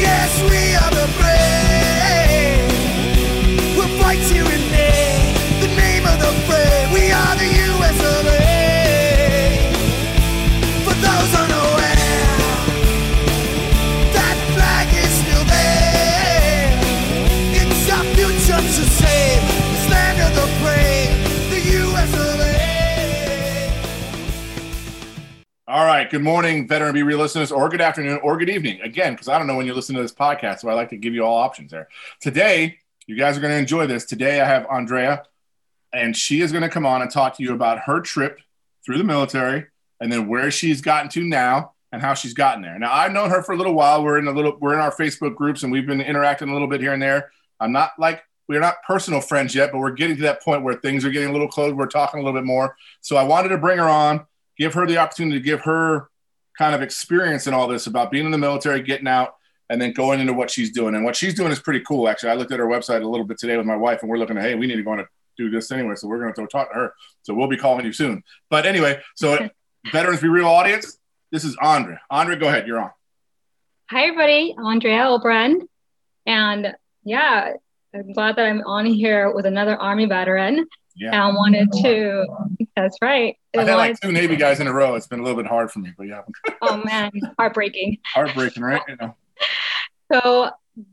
Yes, we are the brave. We'll fight here and day. The name of the brave. We are the US of A. All right. Good morning, Veteran Be Real listeners, or good afternoon, or good evening. Again, because I don't know when you listen to this podcast, so I like to give you all options there. Today, you guys are going to enjoy this. Today, I have Andrea, and she is going to come on and talk to you about her trip through the military and then where she's gotten to now and how she's gotten there. Now, I've known her for a little while. We're in a little, we're in our Facebook groups, and we've been interacting a little bit here and there. I'm not like we're not personal friends yet, but we're getting to that point where things are getting a little close. We're talking a little bit more. So I wanted to bring her on give her the opportunity to give her kind of experience in all this about being in the military, getting out, and then going into what she's doing. And what she's doing is pretty cool, actually. I looked at her website a little bit today with my wife, and we're looking at, hey, we need to go on to do this anyway. So we're going to go talk to her. So we'll be calling you soon. But anyway, so Veterans Be Real audience, this is Andre. Andre, go ahead. You're on. Hi, everybody. Andrea Olbrand. And yeah, I'm glad that I'm on here with another Army veteran. Yeah. And I wanted to, that's right. I've had like two Navy guys in a row. It's been a little bit hard for me, but yeah, oh man, heartbreaking. heartbreaking, right? You know. So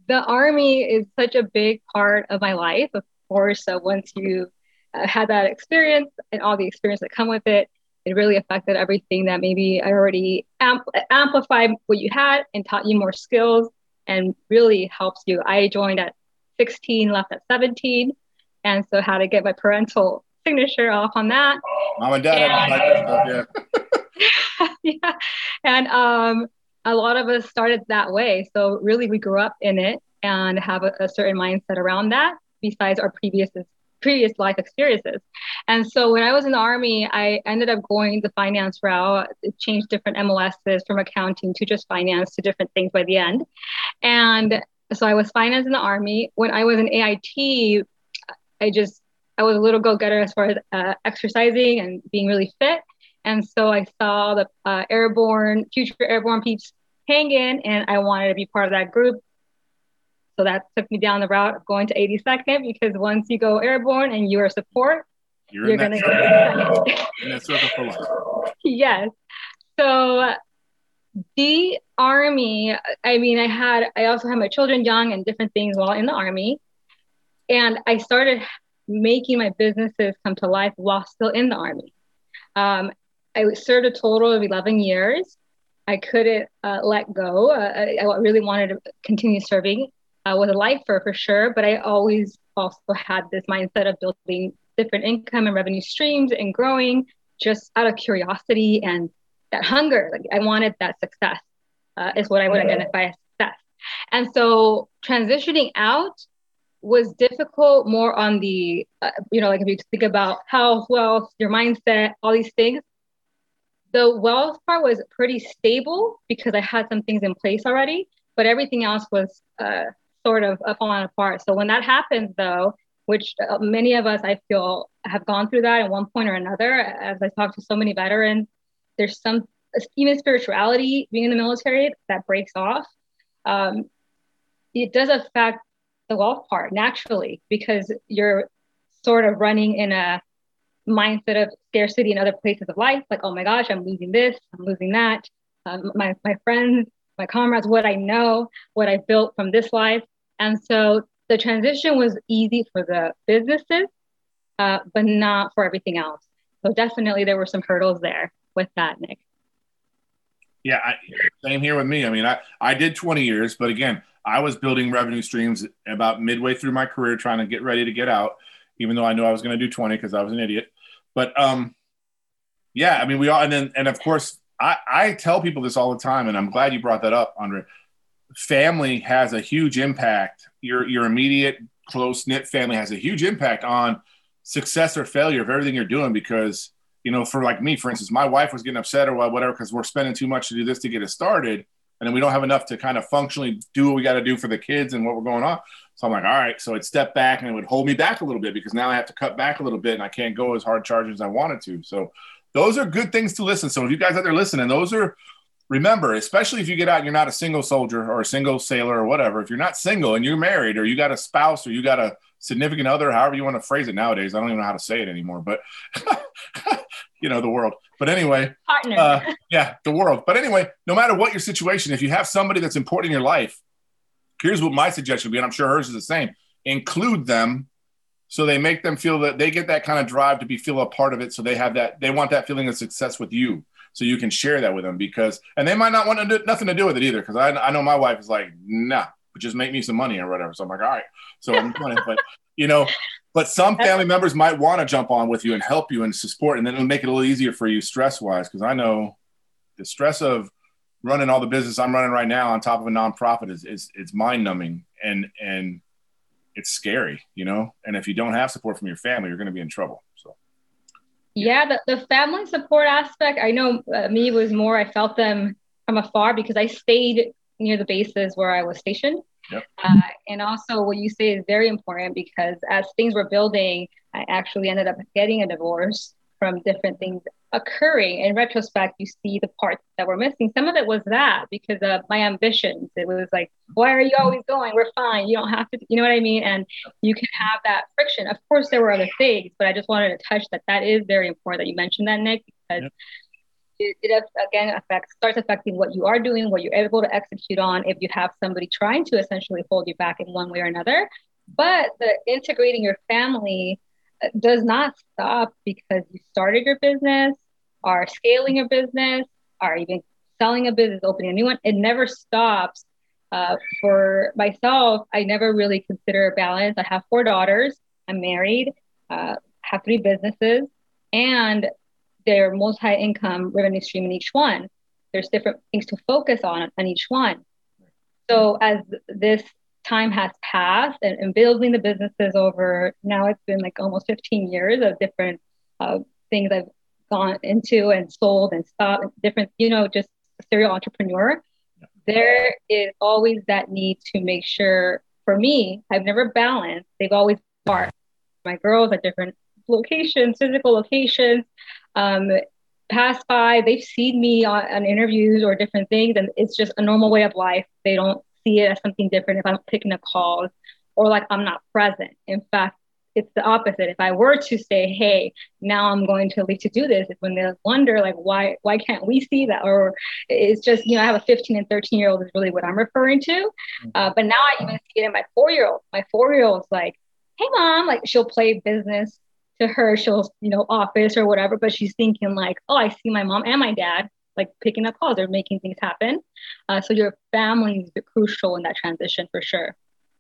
the Army is such a big part of my life, of course. So once you uh, had that experience and all the experience that come with it, it really affected everything that maybe I already amp- amplified what you had and taught you more skills and really helps you. I joined at 16, left at 17, and so had to get my parental signature off on that. Mom and dad had like this stuff, yeah. yeah. And um, a lot of us started that way. So really, we grew up in it and have a, a certain mindset around that. Besides our previous previous life experiences, and so when I was in the army, I ended up going the finance route. Changed different MOSs from accounting to just finance to different things by the end, and so I was finance in the army. When I was in AIT, I just I was a little go getter as far as uh, exercising and being really fit. And so I saw the uh, airborne, future airborne peeps hang in, and I wanted to be part of that group. So that took me down the route of going to 82nd because once you go airborne and you are support, You're, you're going to circle, in that circle for life. yes. So the army, I mean, I had, I also had my children young and different things while in the army. And I started making my businesses come to life while still in the army. Um, I served a total of 11 years. I couldn't uh, let go. Uh, I, I really wanted to continue serving. I was a lifer for sure, but I always also had this mindset of building different income and revenue streams and growing just out of curiosity and that hunger. Like I wanted that success uh, is what I would identify as success. And so transitioning out was difficult more on the, uh, you know, like if you think about health, wealth, your mindset, all these things. The wealth part was pretty stable because I had some things in place already, but everything else was uh, sort of falling apart. So when that happens, though, which uh, many of us I feel have gone through that at one point or another, as I talk to so many veterans, there's some even spirituality being in the military that breaks off. Um, it does affect the wealth part naturally because you're sort of running in a mindset of scarcity in other places of life. Like oh my gosh i'm losing this i'm losing that. Um, my, my friends my comrades what i know what i built from this life. And so the transition was easy for the businesses uh, but not for everything else. So definitely there were some hurdles there with that nick Yeah, I, same here with me. I mean, I, I did 20 years, but again, I was building revenue streams about midway through my career, trying to get ready to get out, even though I knew I was going to do 20 because I was an idiot. But um, yeah, I mean, we all, and then, and of course, I, I tell people this all the time, and I'm glad you brought that up, Andre. family has a huge impact. Your your immediate close knit family has a huge impact on success or failure of everything you're doing because you know for like me for instance my wife was getting upset or whatever because we're spending too much to do this to get it started and then we don't have enough to kind of functionally do what we got to do for the kids and what we're going on. So i'm like all right so it stepped back and it would hold me back a little bit because now i have to cut back a little bit and i can't go as hard charging as i wanted to. So those are good things to listen. So if you guys out there listening those are remember, especially if you get out and you're not a single soldier or a single sailor or whatever, if you're not single and you're married or you got a spouse or you got a significant other, however you want to phrase it nowadays, I don't even know how to say it anymore, but you know, the world. But anyway, Partner. uh, yeah, the world. But anyway, no matter what your situation, if you have somebody that's important in your life, here's what my suggestion would be, and I'm sure hers is the same include them so they make them feel that they get that kind of drive to be feel a part of it so they have that they want that feeling of success with you so you can share that with them because and they might not want to do nothing to do with it either because I, I know my wife is like nah but just make me some money or whatever so i'm like all right so i'm doing it but you know but some family members might want to jump on with you and help you and support and then it'll make it a little easier for you stress wise because i know the stress of running all the business i'm running right now on top of a nonprofit is, is it's mind numbing and and it's scary you know? And if you don't have support from your family you're going to be in trouble so. Yeah, the, the family support aspect, I know uh, me was more, I felt them from afar because I stayed near the bases where I was stationed. Yep. Uh, and also, what you say is very important because as things were building, I actually ended up getting a divorce from different things occurring. In retrospect, you see the parts that were missing. Some of it was that because of my ambitions. It was like, why are you always going? We're fine. You don't have to, you know what I mean? And you can have that friction. Of course, there were other things, but I just wanted to touch that. That is very important that you mentioned that, Nick, because Yep. It, it again affects starts affecting what you are doing, what you're able to execute on. If you have somebody trying to essentially hold you back in one way or another, but the integrating your family uh, does not stop because you started your business, are scaling your business, are even selling a business, opening a new one. It never stops. Uh, for myself, I never really consider a balance. I have four daughters. I'm married. Uh, have three businesses, and they're multi-income revenue stream in each one. There's different things to focus on on each one. So as this time has passed and, and building the businesses over now it's been like almost 15 years of different uh, things I've gone into and sold and stopped different, you know, just serial entrepreneur. There is always that need to make sure for me, I've never balanced. They've always part. My girls at different locations, physical locations, um, pass by, they've seen me on, on interviews or different things, and it's just a normal way of life. They don't see it as something different if I'm picking a call or like I'm not present. In fact, it's the opposite. If I were to say, "Hey, now I'm going to leave to do this," it's when they wonder, like, why why can't we see that? Or it's just, you know, I have a 15 and 13 year old is really what I'm referring to. Uh, but now I even see it in my four year old. My four year old's like, "Hey, mom," like she'll play business to her. She'll, you know, office or whatever, but she's thinking like, "Oh, I see my mom and my dad." Like picking up calls, they're making things happen. Uh, so your family is crucial in that transition for sure.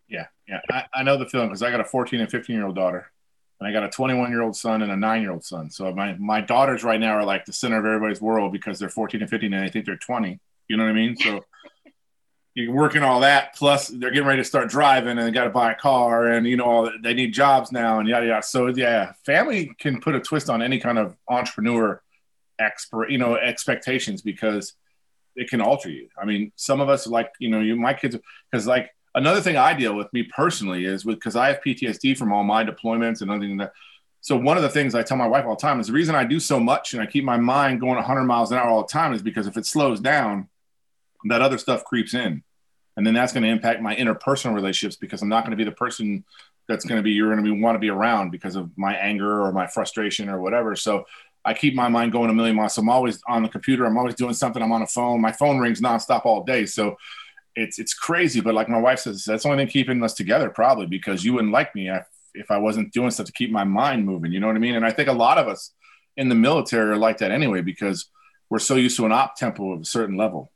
Yeah, yeah, I, I know the feeling because I got a 14 and 15 year old daughter, and I got a 21 year old son and a nine year old son. So my my daughters right now are like the center of everybody's world because they're 14 and 15 and I think they're 20. You know what I mean? So you're working all that plus they're getting ready to start driving and they got to buy a car and you know they need jobs now and yada yada. So yeah, family can put a twist on any kind of entrepreneur expert you know expectations because it can alter you. I mean, some of us like you know you my kids because like another thing I deal with me personally is with because I have PTSD from all my deployments and everything that. So one of the things I tell my wife all the time is the reason I do so much and I keep my mind going 100 miles an hour all the time is because if it slows down, that other stuff creeps in, and then that's going to impact my interpersonal relationships because I'm not going to be the person that's going to be you're going to be want to be around because of my anger or my frustration or whatever. So I keep my mind going a million miles. So I'm always on the computer. I'm always doing something. I'm on a phone. My phone rings nonstop all day. So it's it's crazy. But like my wife says, that's the only thing keeping us together probably because you wouldn't like me if, if I wasn't doing stuff to keep my mind moving. You know what I mean? And I think a lot of us in the military are like that anyway because we're so used to an op tempo of a certain level.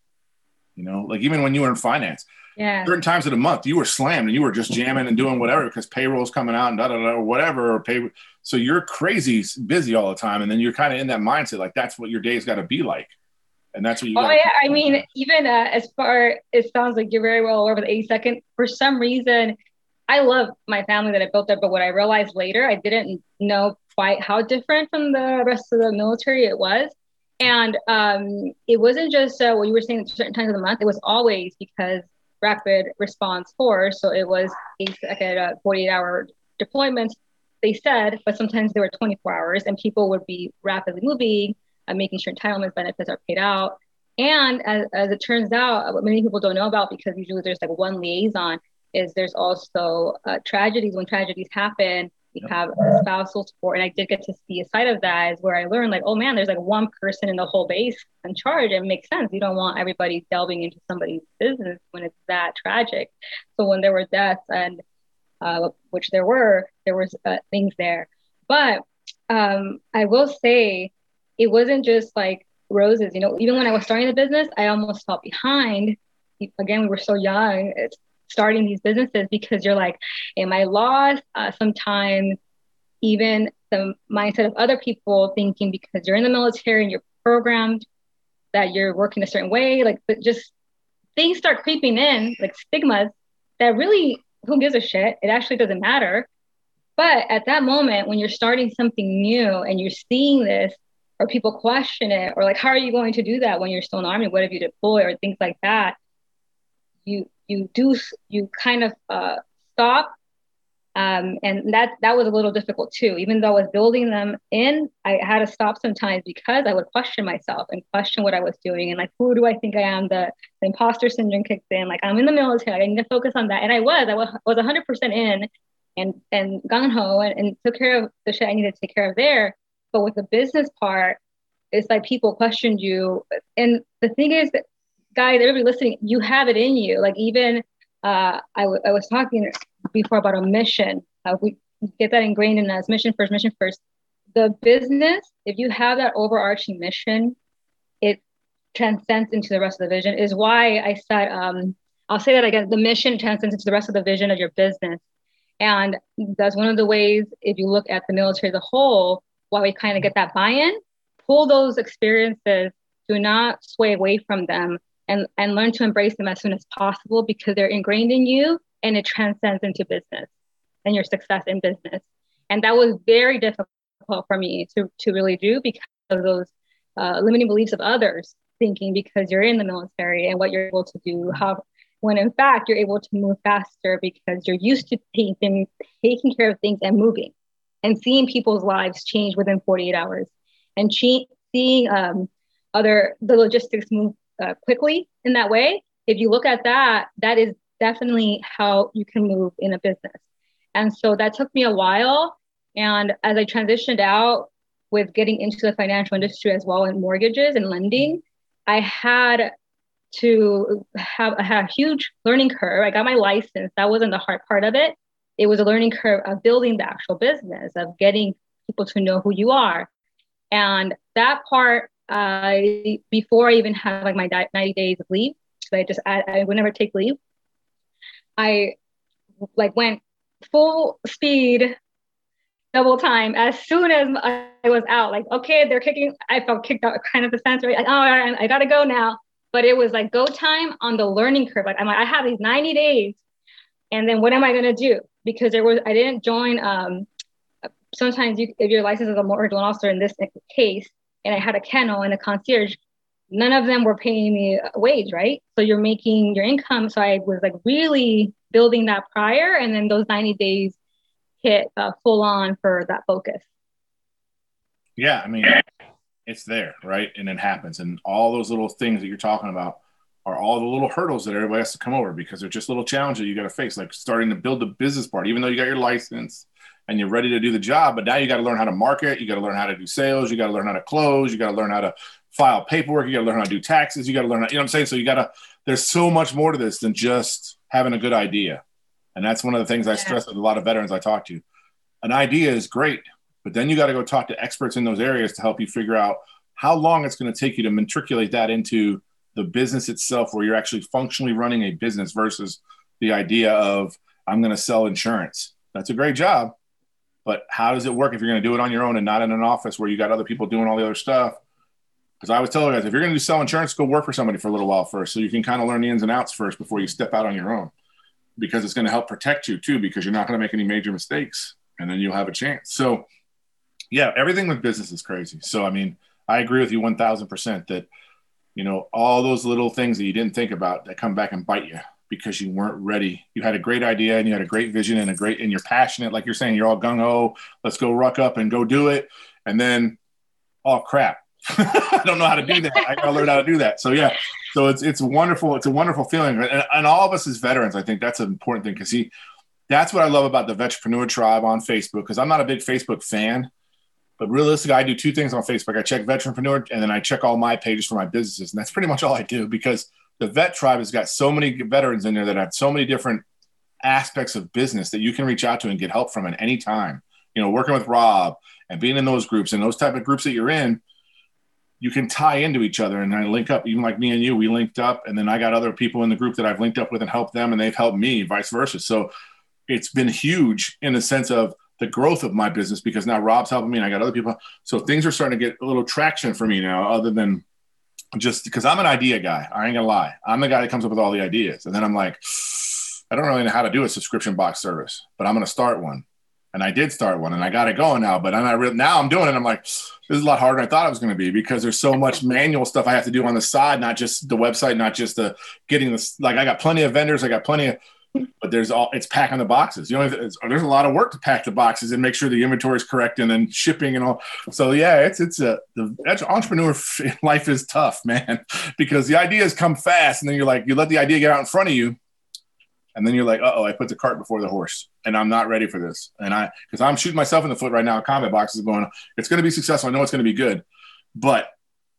You know, like even when you were in finance, Yeah. certain times of the month you were slammed and you were just jamming and doing whatever because payroll's coming out and da da da or whatever or pay. So you're crazy busy all the time, and then you're kind of in that mindset like that's what your day's got to be like. And that's what you. Oh yeah, I mean, even uh, as far it sounds like you're very well aware of the 82nd. For some reason, I love my family that I built there, but what I realized later, I didn't know quite how different from the rest of the military it was. And um, it wasn't just uh, what you were saying at certain times of the month. It was always because rapid response force. So it was a second, uh, 48 hour deployments, they said, but sometimes they were 24 hours and people would be rapidly moving and making sure entitlement benefits are paid out. And as, as it turns out, what many people don't know about because usually there's like one liaison is there's also uh, tragedies. When tragedies happen, we have a spousal support. And I did get to see a side of that is where I learned like, oh man, there's like one person in the whole base in charge. It makes sense. You don't want everybody delving into somebody's business when it's that tragic. So when there were deaths and uh, which there were, there was uh, things there. But um, I will say it wasn't just like roses. You know, even when I was starting the business, I almost felt behind. Again, we were so young it's starting these businesses because you're like, am I lost? Uh, sometimes even the mindset of other people thinking because you're in the military and you're programmed that you're working a certain way, like but just things start creeping in, like stigmas that really who gives a shit? It actually doesn't matter. But at that moment, when you're starting something new and you're seeing this, or people question it, or like, how are you going to do that when you're still in the army? What if you deploy, or things like that? You you do you kind of uh, stop, um, and that that was a little difficult too. Even though I was building them in, I had to stop sometimes because I would question myself and question what I was doing, and like, who do I think I am? The, the imposter syndrome kicked in. Like, I'm in the military. I need to focus on that, and I was. I was was 100 percent in, and and gung ho, and, and took care of the shit I needed to take care of there. But with the business part, it's like people questioned you, and the thing is, guys, everybody listening, you have it in you. Like even uh, I, w- I was talking before about a mission. Uh, we get that ingrained in us mission first, mission first. The business, if you have that overarching mission, it transcends into the rest of the vision. Is why I said, um, I'll say that again. The mission transcends into the rest of the vision of your business, and that's one of the ways. If you look at the military as a whole, why we kind of get that buy-in. Pull those experiences. Do not sway away from them and, and learn to embrace them as soon as possible because they're ingrained in you and it transcends into business and your success in business. And that was very difficult for me to, to really do because of those uh, limiting beliefs of others thinking because you're in the military and what you're able to do, how when in fact you're able to move faster because you're used to taking, taking care of things and moving and seeing people's lives change within 48 hours and che- seeing um, other the logistics move uh, quickly in that way. If you look at that, that is definitely how you can move in a business. And so that took me a while. And as I transitioned out with getting into the financial industry as well in mortgages and lending, I had to have, a huge learning curve. I got my license. That wasn't the hard part of it. It was a learning curve of building the actual business, of getting people to know who you are. And that part, I before I even had like my 90 days of leave, I just I, I would never take leave. I like went full speed, double time as soon as I was out. Like, okay, they're kicking. I felt kicked out, kind of the sense, right? Like, oh, I, I gotta go now. But it was like go time on the learning curve. Like, I'm like, I have these 90 days, and then what am I gonna do? Because there was I didn't join. Um, sometimes you, if your license is a mortgage loan officer in this case, and I had a kennel and a concierge, none of them were paying me a wage, right? So you're making your income. So I was like really building that prior, and then those 90 days hit uh, full on for that focus. Yeah, I mean, it's there, right? And it happens, and all those little things that you're talking about are all the little hurdles that everybody has to come over because they're just little challenges you got to face, like starting to build the business part. Even though you got your license and you're ready to do the job, but now you got to learn how to market, you got to learn how to do sales, you got to learn how to close, you got to learn how to file paperwork, you got to learn how to do taxes, you got to learn, how, you know what I'm saying? So you got to. There's so much more to this than just having a good idea, and that's one of the things I stress with a lot of veterans I talk to. An idea is great, but then you got to go talk to experts in those areas to help you figure out how long it's going to take you to matriculate that into the business itself, where you're actually functionally running a business versus the idea of I'm going to sell insurance. That's a great job, but how does it work if you're going to do it on your own and not in an office where you got other people doing all the other stuff? Because I always tell guys, if you're going to do sell insurance, go work for somebody for a little while first, so you can kind of learn the ins and outs first before you step out on your own. Because it's going to help protect you too, because you're not going to make any major mistakes, and then you'll have a chance. So, yeah, everything with business is crazy. So, I mean, I agree with you one thousand percent that you know all those little things that you didn't think about that come back and bite you because you weren't ready. You had a great idea and you had a great vision and a great and you're passionate, like you're saying, you're all gung ho. Let's go ruck up and go do it, and then, oh crap, I don't know how to do that. I gotta learn how to do that. So yeah, so it's it's wonderful. It's a wonderful feeling, and, and all of us as veterans, I think that's an important thing because he, that's what I love about the Vetrepreneur Tribe on Facebook. Because I'm not a big Facebook fan, but realistically, I do two things on Facebook. I check Vetrepreneur, and then I check all my pages for my businesses, and that's pretty much all I do because the Vet Tribe has got so many veterans in there that have so many different aspects of business that you can reach out to and get help from at any time. You know, working with Rob and being in those groups and those type of groups that you're in you can tie into each other and I link up, even like me and you, we linked up. And then I got other people in the group that I've linked up with and helped them and they've helped me, vice versa. So it's been huge in the sense of the growth of my business because now Rob's helping me and I got other people. So things are starting to get a little traction for me now, other than just because I'm an idea guy. I ain't gonna lie. I'm the guy that comes up with all the ideas. And then I'm like, I don't really know how to do a subscription box service, but I'm gonna start one and I did start one and I got it going now. But I re- now I'm doing it. I'm like, this is a lot harder than I thought it was to be because there's so much manual stuff I have to do on the side, not just the website, not just the getting this. Like I got plenty of vendors, I got plenty of, but there's all it's packing the boxes. You know, there's a lot of work to pack the boxes and make sure the inventory is correct and then shipping and all. So yeah, it's it's a the entrepreneur life is tough, man, because the ideas come fast and then you're like you let the idea get out in front of you and then you're like, oh, I put the cart before the horse, and I'm not ready for this. And I, because I'm shooting myself in the foot right now. Combat boxes going, it's going to be successful. I know it's going to be good, but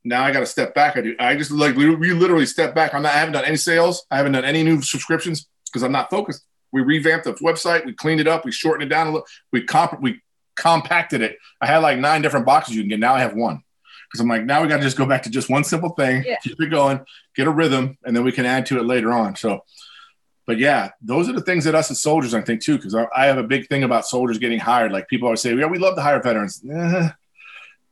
now I got to step back. I do. I just like we, we literally step back. I'm not. I haven't done any sales. I haven't done any new subscriptions because I'm not focused. We revamped the website. We cleaned it up. We shortened it down a little. We comp we compacted it. I had like nine different boxes you can get. Now I have one because I'm like now we got to just go back to just one simple thing. Yeah. Keep it going. Get a rhythm, and then we can add to it later on. So but yeah, those are the things that us as soldiers, I think, too, because I have a big thing about soldiers getting hired. Like people always say, yeah, we love to hire veterans. Eh, a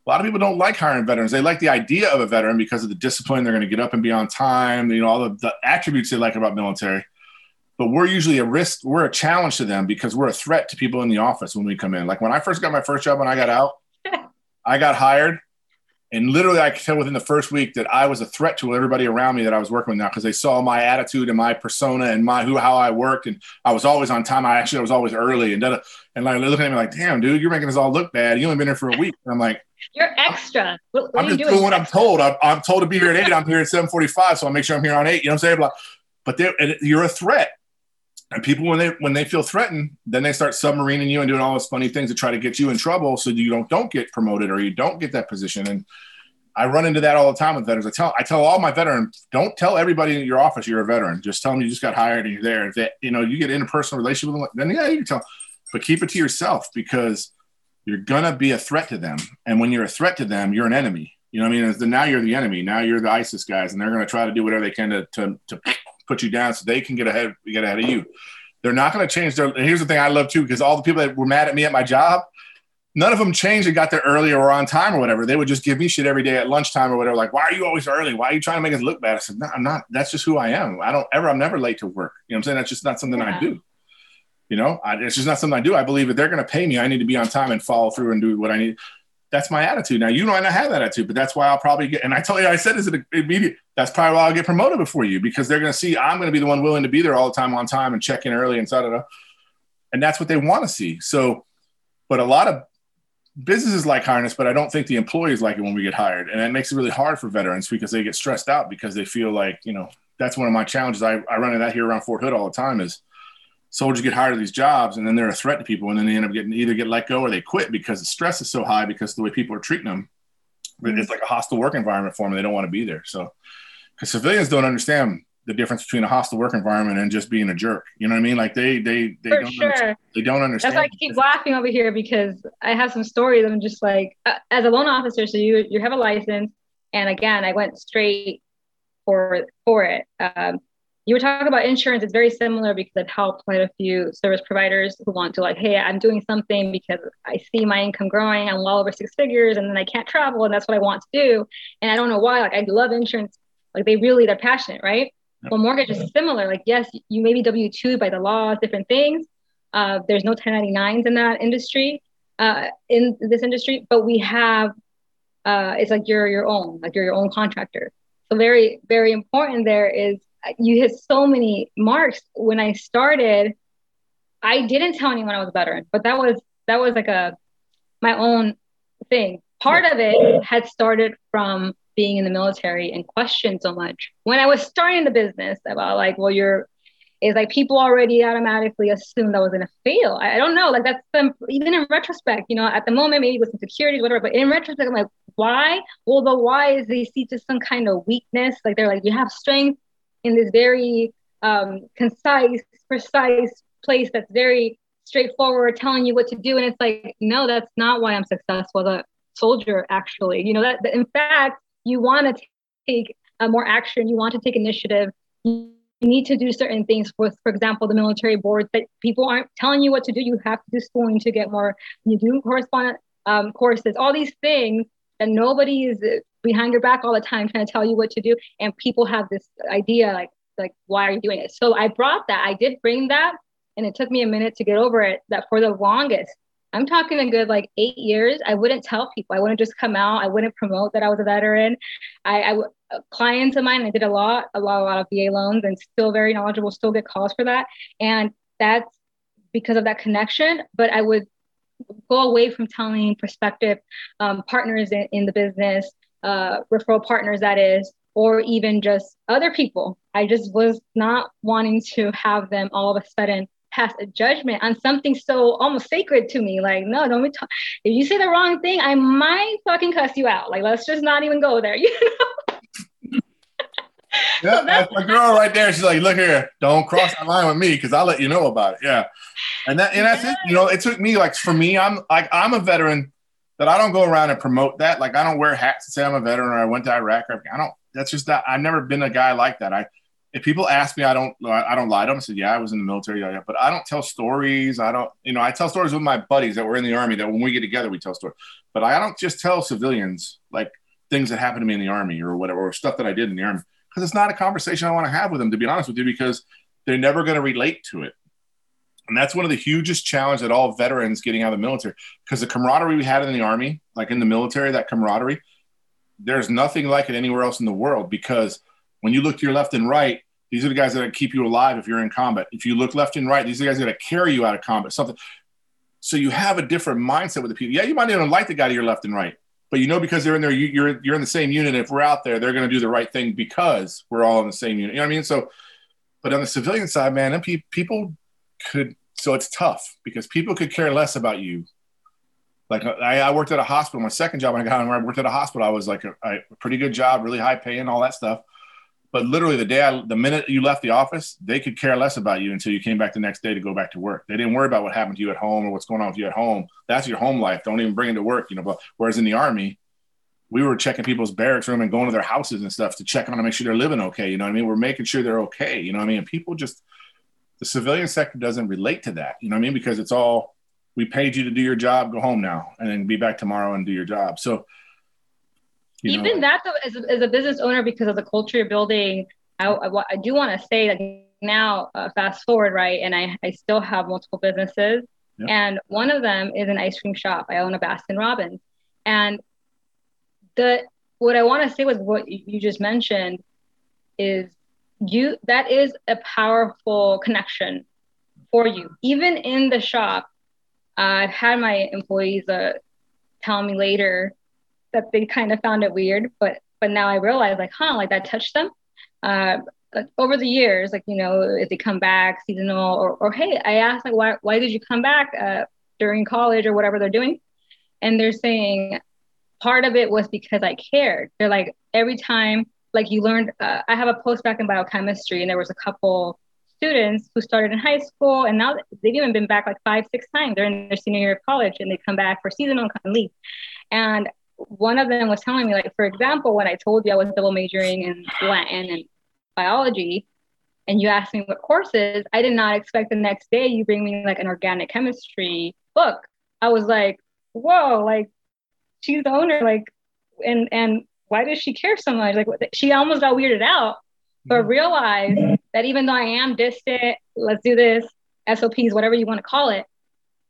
lot of people don't like hiring veterans. They like the idea of a veteran because of the discipline. They're going to get up and be on time, you know, all the, the attributes they like about military. But we're usually a risk, we're a challenge to them because we're a threat to people in the office when we come in. Like when I first got my first job when I got out, I got hired and literally, I could tell within the first week that I was a threat to everybody around me that I was working with now because they saw my attitude and my persona and my who how I worked, and I was always on time. I actually I was always early, and and like looking at me like, "Damn, dude, you're making us all look bad. You only been here for a week." And I'm like, "You're extra." What, what I'm just doing, what I'm told. I'm, I'm, told to be here at eight. I'm here at seven forty-five, so I make sure I'm here on eight. You know what I'm saying? But you're a threat. And people, when they when they feel threatened, then they start submarining you and doing all those funny things to try to get you in trouble, so you don't don't get promoted or you don't get that position. And I run into that all the time with veterans. I tell I tell all my veterans, don't tell everybody in your office you're a veteran. Just tell them you just got hired and you're there. If you know you get interpersonal relationship with them, then yeah, you can tell. But keep it to yourself because you're gonna be a threat to them. And when you're a threat to them, you're an enemy. You know what I mean? The, now you're the enemy. Now you're the ISIS guys, and they're gonna try to do whatever they can to to, to put you down so they can get ahead get ahead of you. They're not going to change their. And here's the thing I love too, because all the people that were mad at me at my job, none of them changed and got there early or on time or whatever. They would just give me shit every day at lunchtime or whatever. Like, why are you always early? Why are you trying to make us look bad? I said, no, I'm not. That's just who I am. I don't ever. I'm never late to work. You know what I'm saying? That's just not something yeah. I do. You know, I, it's just not something I do. I believe that they're going to pay me. I need to be on time and follow through and do what I need that's my attitude. Now you might not have that attitude, but that's why I'll probably get. And I tell you, I said this an immediate. That's probably why I'll get promoted before you because they're going to see I'm going to be the one willing to be there all the time on time and check in early and da da da. And that's what they want to see. So, but a lot of businesses like harness, but I don't think the employees like it when we get hired, and that makes it really hard for veterans because they get stressed out because they feel like you know that's one of my challenges. I, I run into that here around Fort Hood all the time is soldiers get hired to these jobs and then they're a threat to people and then they end up getting either get let go or they quit because the stress is so high because the way people are treating them. But it's like a hostile work environment for them. They don't want to be there. So because civilians don't understand the difference between a hostile work environment and just being a jerk. You know what I mean? Like they they they For don't sure. understand, they don't understand. That's why I keep laughing over here because I have some stories. I'm just like uh, as a loan officer, so you you have a license, and again, I went straight for for it. Um, you were talking about insurance. It's very similar because I've helped quite a few service providers who want to like, hey, I'm doing something because I see my income growing. I'm well over six figures, and then I can't travel, and that's what I want to do. And I don't know why. Like I love insurance. Like they really they're passionate, right? Well, mortgage is similar. Like yes, you may be W two by the laws, different things. Uh, there's no 1099s in that industry, uh, in this industry, but we have. Uh, it's like you're your own, like you're your own contractor. So very, very important there is you hit so many marks. When I started, I didn't tell anyone I was a veteran, but that was that was like a my own thing. Part of it had started from being in the military and questioned so much. When I was starting the business about like, well, you're is like people already automatically assumed I was gonna fail. I, I don't know, like that's the, even in retrospect, you know, at the moment maybe with insecurities, whatever. But in retrospect, I'm like, why? Well, the why is they see just some kind of weakness. Like they're like, you have strength in this very um, concise, precise place that's very straightforward, telling you what to do. And it's like, no, that's not why I'm successful. as a soldier, actually, you know, that, that in fact, you want to take uh, more action. You want to take initiative. You need to do certain things. For, for example, the military boards that people aren't telling you what to do. You have to do schooling to get more. You do correspondent um, courses. All these things that nobody is behind your back all the time trying to tell you what to do. And people have this idea like like why are you doing it? So i brought that. I did bring that and it took me a minute to get over it that for the longest. I'm talking a good like eight years. I wouldn't tell people. I wouldn't just come out. I wouldn't promote that i was a veteran. I, I clients of mine i did a lot a lot a lot of va loans and still very knowledgeable still get calls for that. And that's because of that connection but i would go away from telling prospective um, partners in, in the business uh, referral partners, that is, or even just other people. I just was not wanting to have them all of a sudden pass a judgment on something so almost sacred to me. Like, no, don't be. If you say the wrong thing, I might fucking cuss you out. Like, let's just not even go there. You know. yeah, that's my girl right there. She's like, look here, don't cross that line with me because I'll let you know about it. Yeah. And that and that's it. You know, it took me like for me, I'm like I'm a veteran that I don't go around and promote that. Like I don't wear hats and say I'm a veteran or I went to Iraq. Or, I don't. That's just that. I've never been a guy like that. I if people ask me, I don't. I don't lie to them. I said, yeah, I was in the military, yeah, yeah. but I don't tell stories. I don't. You know, I tell stories with my buddies that were in the army. That when we get together, we tell stories. But I don't just tell civilians like things that happened to me in the army or whatever, or stuff that I did in the army, because it's not a conversation I want to have with them. To be honest with you, because they're never going to relate to it. And that's one of the hugest challenge that all veterans getting out of the military, because the camaraderie we had in the army, like in the military, that camaraderie, there's nothing like it anywhere else in the world. Because when you look to your left and right, these are the guys that keep you alive if you're in combat. If you look left and right, these are the guys that carry you out of combat. Something. So you have a different mindset with the people. Yeah, you might not even like the guy to your left and right, but you know because they're in there, you, are you're in the same unit. If we're out there, they're going to do the right thing because we're all in the same unit. You know what I mean? So, but on the civilian side, man, people could so it's tough because people could care less about you. Like I, I worked at a hospital. My second job when I got when I worked at a hospital, I was like a, a pretty good job, really high paying, all that stuff. But literally, the day I, the minute you left the office, they could care less about you until you came back the next day to go back to work. They didn't worry about what happened to you at home or what's going on with you at home. That's your home life. Don't even bring it to work, you know. But whereas in the army, we were checking people's barracks room and going to their houses and stuff to check on them, make sure they're living okay. You know what I mean? We're making sure they're okay. You know what I mean? And people just the civilian sector doesn't relate to that. You know what I mean? Because it's all we paid you to do your job, go home now, and then be back tomorrow and do your job. So even know, that though, as a, as a business owner, because of the culture you're building, I, I, I do want to say that now, uh, fast forward, right? And I, I still have multiple businesses. And one of them is an ice cream shop. I own a Baskin Robbins. And the what I want to say with what you just mentioned is you that is a powerful connection for you even in the shop uh, i've had my employees uh, tell me later that they kind of found it weird but but now i realize like huh like that touched them. Uh, over the years like you know if they come back seasonal or, or hey i asked like why, why did you come back uh, during college or whatever they're doing? And they're saying part of it was because i cared. They're like every time like you learned uh, i have a postbac in biochemistry and there was a couple students who started in high school and now they've even been back like five six times. They're in their senior year of college and they come back for seasonal and leave. And one of them was telling me like for example when i told you i was double majoring in latin and biology and you asked me what courses, I did not expect the next day you bring me like an organic chemistry book. I was like, whoa, like she's the owner, like, and and why does she care so much? Like she almost got weirded out, but Mm-hmm. realized that even though I am distant, let's do this, SOPs, whatever you want to call it,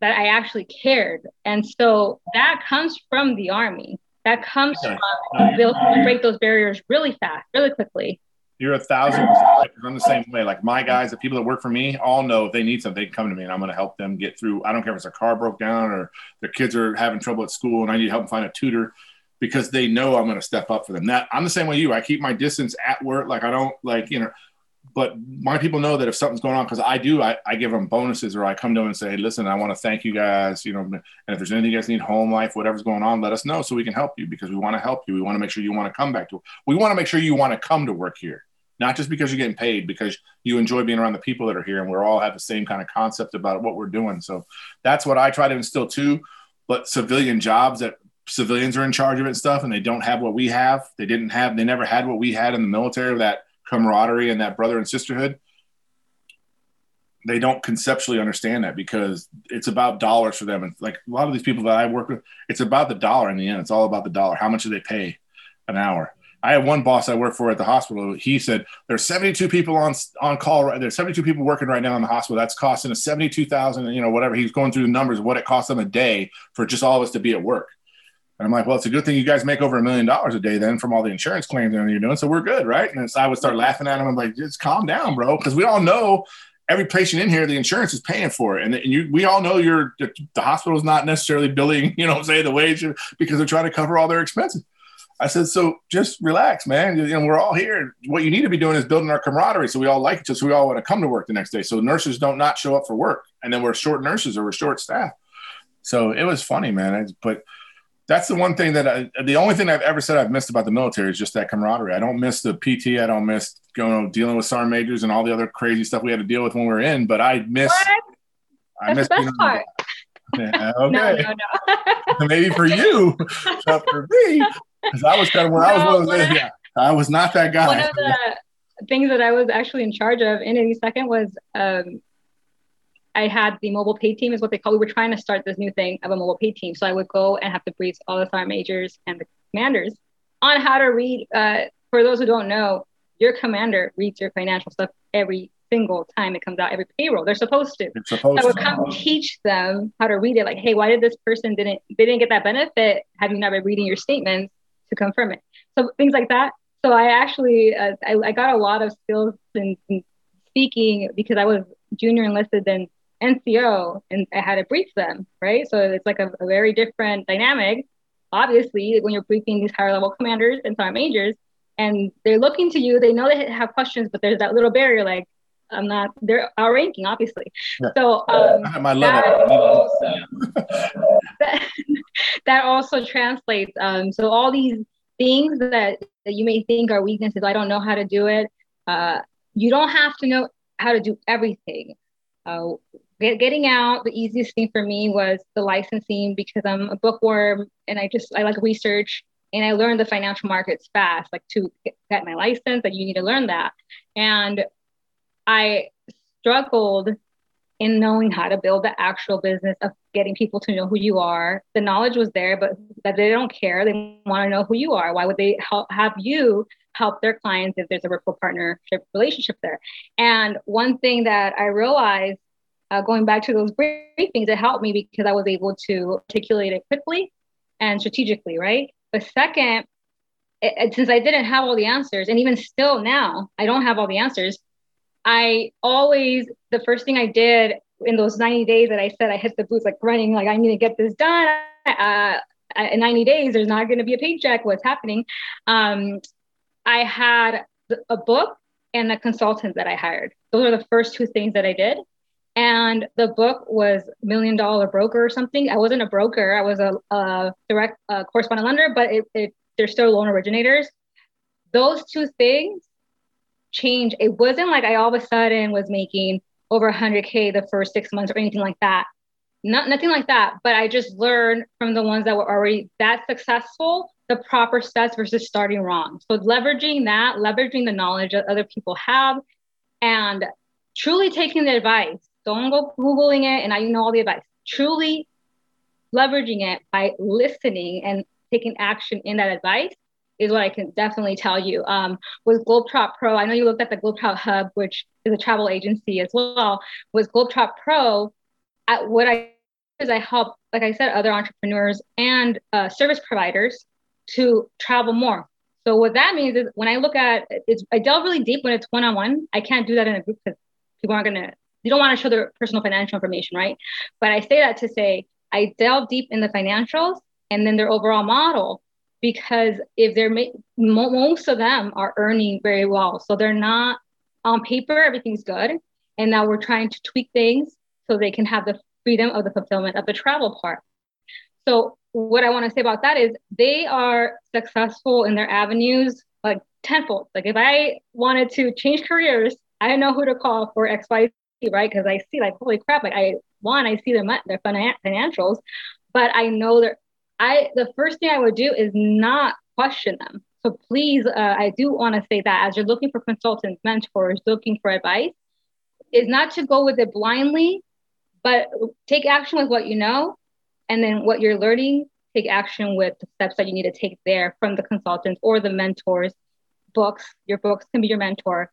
that I actually cared. And so that comes from the army. That comes Okay. from being able to break those barriers really fast, really quickly. You're a thousand percent I'm the same way. Like my guys, the people that work for me, all know if they need something, they come to me, and I'm going to help them get through. I don't care if it's a car broke down or their kids are having trouble at school, and I need to help them find a tutor because they know I'm going to step up for them. That I'm the same way you. I keep my distance at work. Like I don't like you know, but my people know that if something's going on, because I do, I, I give them bonuses or I come to them and say, hey, listen, I want to thank you guys. You know, and if there's anything you guys need, home life, whatever's going on, let us know so we can help you because we want to help you. We want to make sure you want to come back to. We want to make sure you want to come to work here not just because you're getting paid, because you enjoy being around the people that are here, and we're all have the same kind of concept about what we're doing. So that's what I try to instill too. But civilian jobs that civilians are in charge of it and stuff, and they don't have what we have. They didn't have. They never had what we had in the military. That camaraderie and that brother and sisterhood. They don't conceptually understand that because it's about dollars for them. And like a lot of these people that I work with, it's about the dollar in the end. It's all about the dollar. How much do they pay an hour? I had one boss I worked for at the hospital. He said there's 72 people on on call. Right, there's 72 people working right now in the hospital. That's costing us 72,000. You know, whatever. He's going through the numbers of what it costs them a day for just all of us to be at work. And I'm like, well, it's a good thing you guys make over a million dollars a day then from all the insurance claims that you're doing. So we're good, right? And I would start laughing at him. I'm like, just calm down, bro, because we all know every patient in here, the insurance is paying for it, and, and you, we all know you're the, the hospital's not necessarily billing, you know, say the wage because they're trying to cover all their expenses. I said, so just relax, man. You know, we're all here. What you need to be doing is building our camaraderie, so we all like each other, so we all want to come to work the next day. So nurses don't not show up for work, and then we're short nurses or we're short staff. So it was funny, man. I, but that's the one thing that I, the only thing I've ever said I've missed about the military is just that camaraderie. I don't miss the PT. I don't miss going dealing with sergeant majors and all the other crazy stuff we had to deal with when we were in. But I miss. What? I miss That's the best being on part. Yeah, No, okay, no, no. maybe for you, but for me, because I was kind of where I was. One of yeah, I was not that guy. One of the things that I was actually in charge of in 82nd was um, I had the mobile pay team, is what they call. We were trying to start this new thing of a mobile pay team. So I would go and have to brief all the sergeant majors and the commanders on how to read. Uh, for those who don't know, your commander reads your financial stuff every single time it comes out, every payroll. They're supposed to. It's supposed I would to. come teach them how to read it. Like, hey, why did this person didn't they didn't get that benefit? Have you not been reading your statements to confirm it? So things like that. So I actually uh, I, I got a lot of skills in, in speaking because I was junior enlisted then NCO and I had to brief them, right? So it's like a, a very different dynamic. Obviously, when you're briefing these higher level commanders and sergeant majors, and they're looking to you, they know they have questions, but there's that little barrier, like I'm not. They're outranking, obviously. Yeah. So um, I have my that level. also, that, that also translates. Um, so all these things that, that you may think are weaknesses, I don't know how to do it. Uh, you don't have to know how to do everything. Uh, getting out, the easiest thing for me was the licensing because I'm a bookworm and I just I like research and I learned the financial markets fast. Like to get, my license, that you need to learn that. And I struggled in knowing how to build the actual business of getting people to know who you are. The knowledge was there, but that they don't care. They want to know who you are. Why would they help have you help their clients if there's a referral partnership relationship there? And one thing that I realized uh, going back to those briefings, it helped me because I was able to articulate it quickly and strategically, right? But second, it, it- since I didn't have all the answers, and even still now, I don't have all the answers. I always, the first thing I did in those 90 days that I said I hit the boots like running, like I need to get this done. Uh, in 90 days, there's not going to be a paycheck. What's happening? Um, I had a book and a consultant that I hired. Those are the first two things that I did. And the book was Million Dollar Broker or something. I wasn't a broker. I was a, a direct correspondent lender, but it, it, they're still loan originators. Those two things change. It wasn't like I all of a sudden was making over 100K the first six months or anything like that. Not, nothing like that. But I just learned from the ones that were already that successful, the proper steps versus starting wrong. So leveraging that, leveraging the knowledge that other people have and truly taking the advice. Don't go Googling it and now you know all the advice. Truly leveraging it by listening and taking action in that advice is what I can definitely tell you. Um, with Globetrot Pro, I know you looked at the Globetrot Hub, which is a travel agency as well. With Globetrot Pro, at what I is I help, like I said, other entrepreneurs and uh, service providers to travel more. So what that means is when I look at it's, I delve really deep when it's one on one. I can't do that in a group because people aren't gonna. You don't want to show their personal financial information, right? But I say that to say I delve deep in the financials and then their overall model because if they're ma- most of them are earning very well, so they're not on paper everything's good, and now we're trying to tweak things so they can have the freedom of the fulfillment of the travel part. So what I want to say about that is they are successful in their avenues like tenfold. Like if I wanted to change careers, I know who to call for X, Y, right? Because I see like holy crap, like I one, I see their their financials, but I know that I the first thing I would do is not question them. So please, uh, I do want to say that as you're looking for consultants, mentors, looking for advice, is not to go with it blindly, but take action with what you know, and then what you're learning, take action with the steps that you need to take there from the consultants or the mentors. Books, your books can be your mentor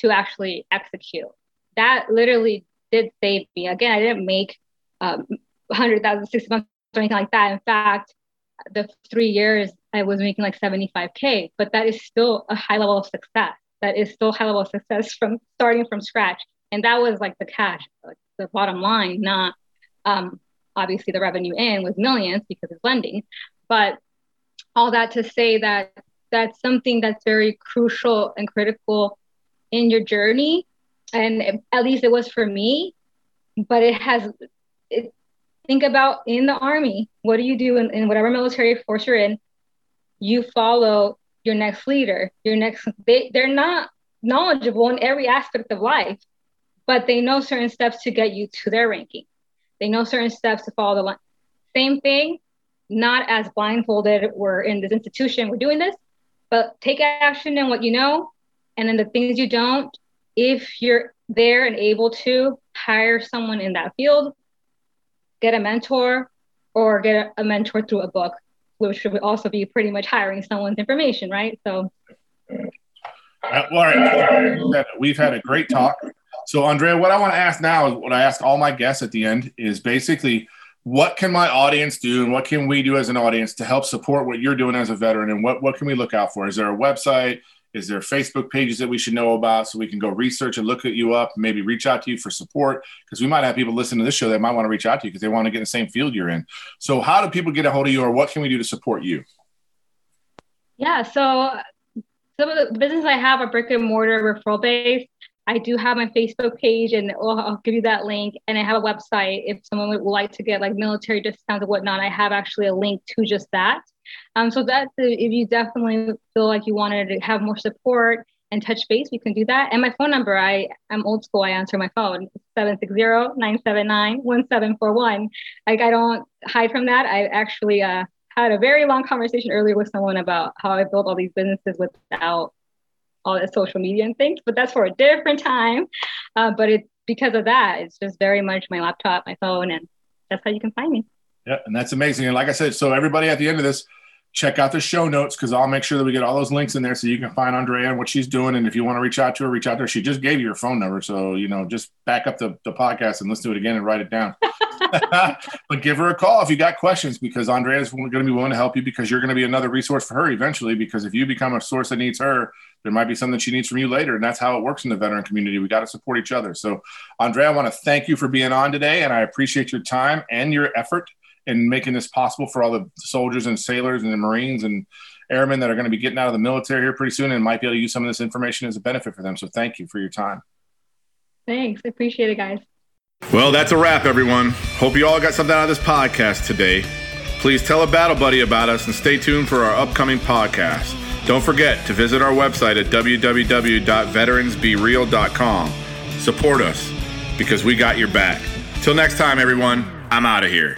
to actually execute. That literally did save me. Again, I didn't make um, 100,000, 60 months or anything like that. In fact, the three years I was making like 75K, but that is still a high level of success. That is still high level of success from starting from scratch. And that was like the cash, like the bottom line, not um, obviously the revenue in was millions because of lending. But all that to say that that's something that's very crucial and critical in your journey. And at least it was for me, but it has, it, think about in the army, what do you do in, in whatever military force you're in? You follow your next leader, your next, they, they're not knowledgeable in every aspect of life, but they know certain steps to get you to their ranking. They know certain steps to follow the line. Same thing, not as blindfolded, we're in this institution, we're doing this, but take action in what you know. And then the things you don't, if you're there and able to hire someone in that field, get a mentor or get a, mentor through a book, which would also be pretty much hiring someone's information, right? So. Uh, all right. We've had a great talk. So, Andrea, what I want to ask now is what I ask all my guests at the end is basically what can my audience do and what can we do as an audience to help support what you're doing as a veteran and what, what can we look out for? Is there a website? Is there Facebook pages that we should know about so we can go research and look at you up, maybe reach out to you for support? Because we might have people listen to this show that might want to reach out to you because they want to get in the same field you're in. So, how do people get a hold of you, or what can we do to support you? Yeah, so some of the business I have are brick and mortar referral based. I do have my Facebook page, and I'll, give you that link. And I have a website if someone would like to get like military discounts and whatnot. I have actually a link to just that. Um, so that's if you definitely feel like you wanted to have more support and touch base, we can do that. And my phone number, I I'm old school. I answer my phone 760-979-1741. Like I don't hide from that. I actually uh, had a very long conversation earlier with someone about how I built all these businesses without all the social media and things, but that's for a different time. Uh, but it's because of that, it's just very much my laptop, my phone, and that's how you can find me. Yeah, and that's amazing. And like I said, so everybody at the end of this, check out the show notes because I'll make sure that we get all those links in there so you can find Andrea and what she's doing. And if you want to reach out to her, reach out to her. She just gave you her phone number. So, you know, just back up the, the podcast and listen to it again and write it down. but give her a call if you got questions because Andrea is going to be willing to help you because you're going to be another resource for her eventually. Because if you become a source that needs her, there might be something she needs from you later. And that's how it works in the veteran community. We got to support each other. So, Andrea, I want to thank you for being on today and I appreciate your time and your effort and making this possible for all the soldiers and sailors and the Marines and airmen that are going to be getting out of the military here pretty soon and might be able to use some of this information as a benefit for them. So thank you for your time. Thanks. I appreciate it, guys. Well, that's a wrap, everyone. Hope you all got something out of this podcast today. Please tell a battle buddy about us and stay tuned for our upcoming podcast. Don't forget to visit our website at www.veteransbereal.com. Support us because we got your back. Till next time, everyone. I'm out of here.